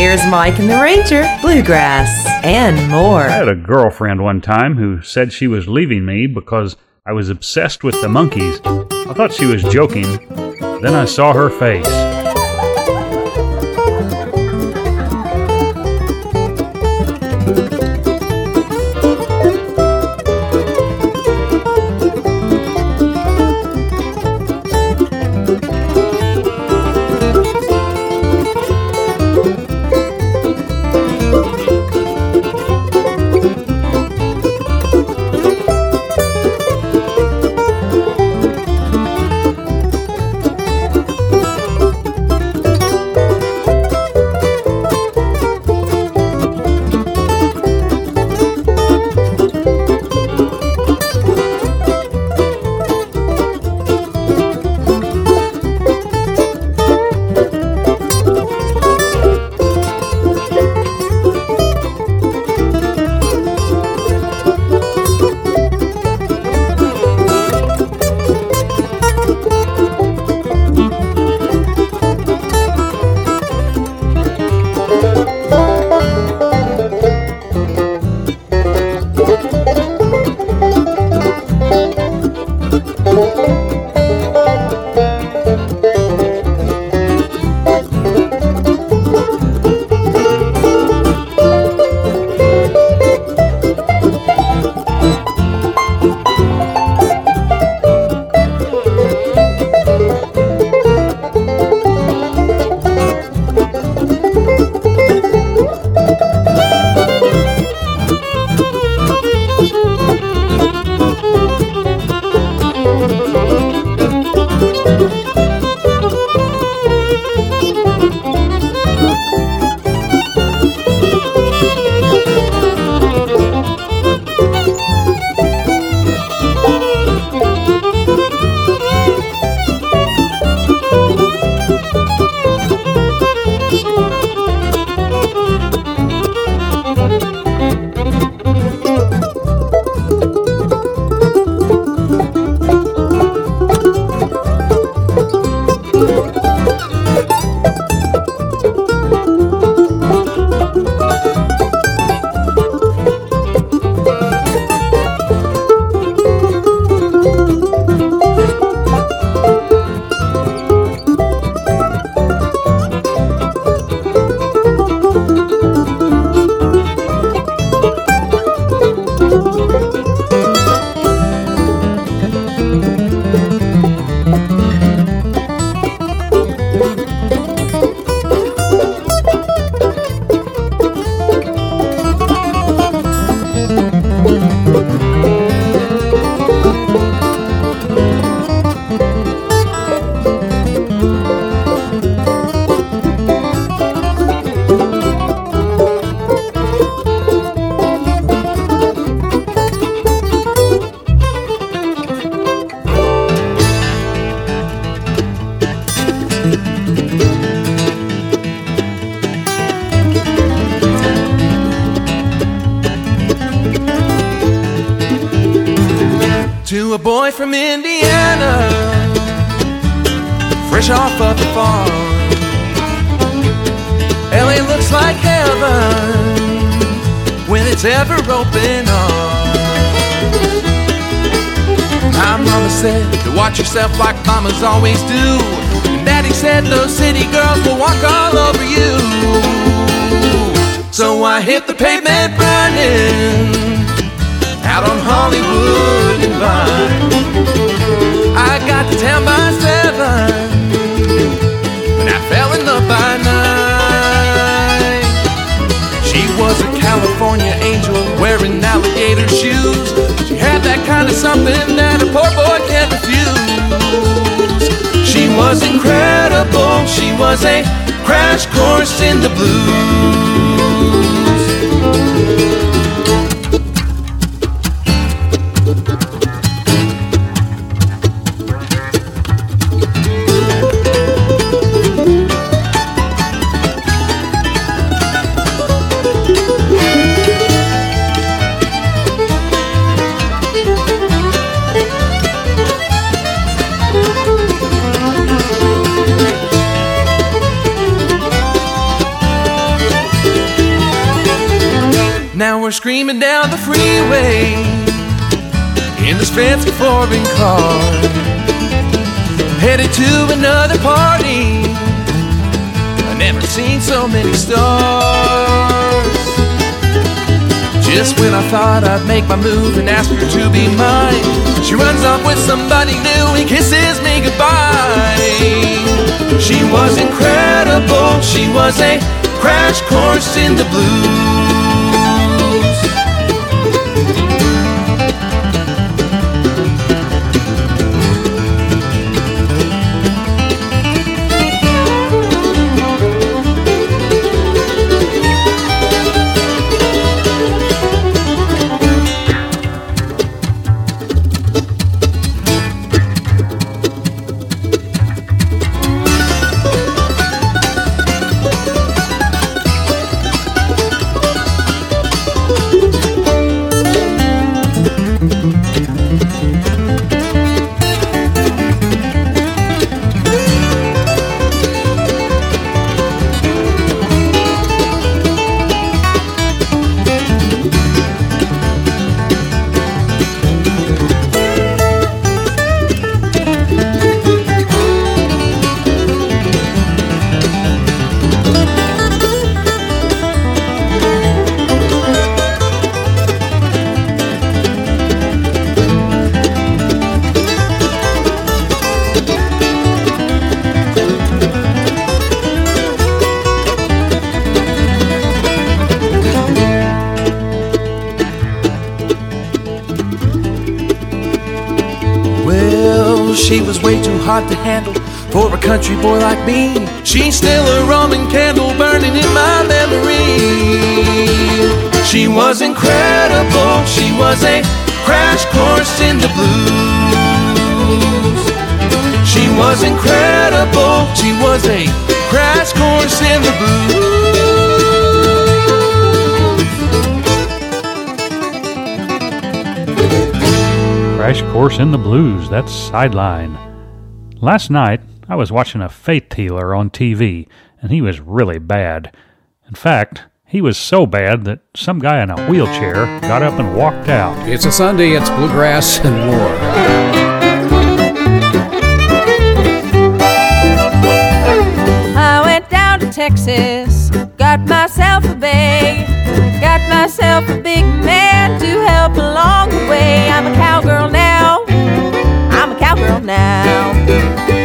Here's Mike and the Ranger, Bluegrass, and more. I had a girlfriend one time who said she was leaving me because I was obsessed with the Monkees. I thought she was joking. Then I saw her face. Boy from Indiana, fresh off of the farm. LA looks like heaven when it's ever open arms. My mama said to watch yourself like mamas always do. And daddy said those city girls will walk all over you. So I hit the pavement running out on Hollywood and Vine. I got to town by seven, but I fell in love by nine. She was a California angel wearing alligator shoes. She had that kind of something that a poor boy can't refuse. She was incredible. She was a crash course in the blues. Down the freeway in this fancy foreign car, headed to another party. I've never seen so many stars. Just when I thought I'd make my move and ask her to be mine, she runs off with somebody new and kisses me goodbye. She was incredible. She was a crash course in the blues. She was way too hot to handle for a country boy like me. She's still a Roman candle burning in my memory. She was incredible. She was a crash course in the blues. She was incredible. She was a crash course in the blues. Crash Course in the Blues, that's Sideline. Last night, I was watching a faith healer on TV, and he was really bad. In fact, he was so bad that some guy in a wheelchair got up and walked out. It's a Sunday, it's bluegrass and more. I went down to Texas, got myself a bay, got myself a big man to help along the way. I'm a cowgirl now, I'm a cowgirl now.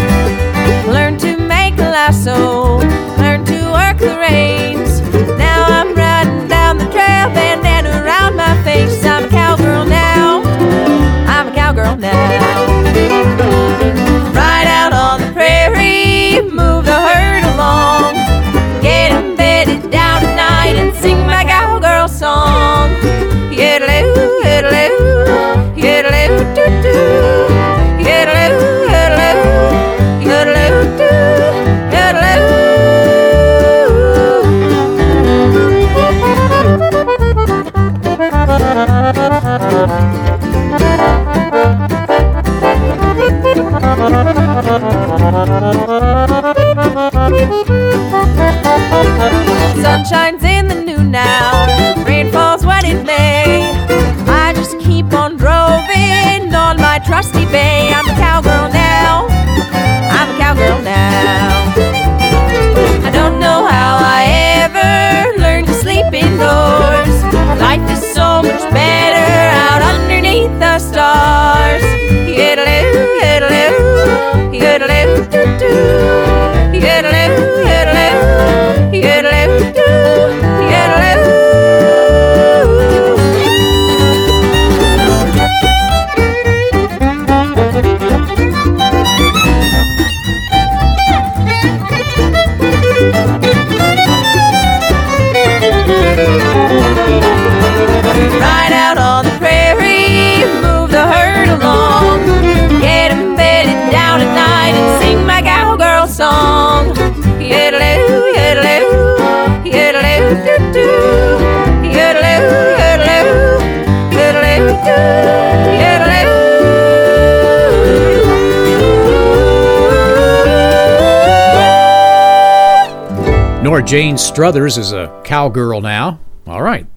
Jane Struthers is a cowgirl now. All right.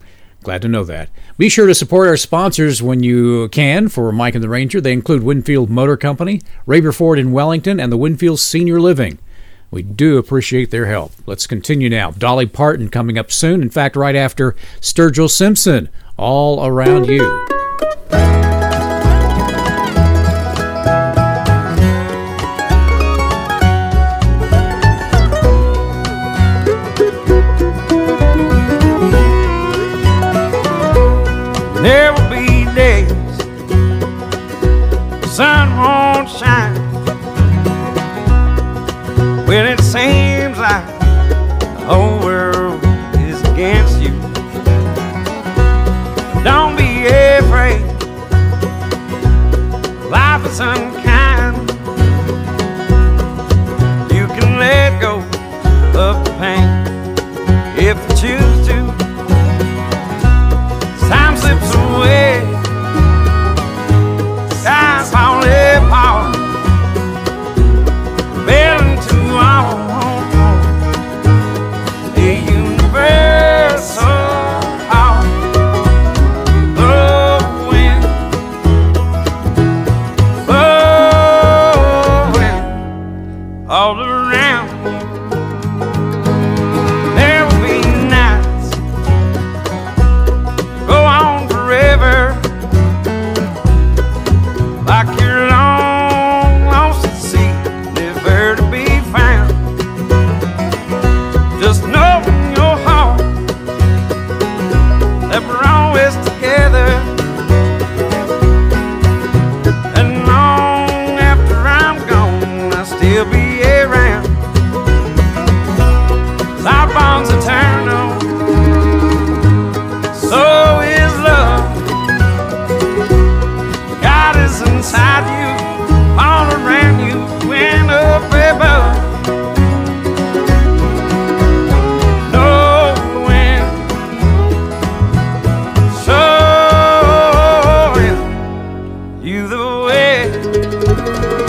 Glad to know that. Be sure to support our sponsors when you can for Mike and the Ranger. They include Winfield Motor Company, Raber Ford in Wellington, and the Winfield Senior Living. We do appreciate their help. Let's continue now. Dolly Parton coming up soon. In fact, right after Sturgill Simpson, All Around You. Sun won't shine. When it seems like Música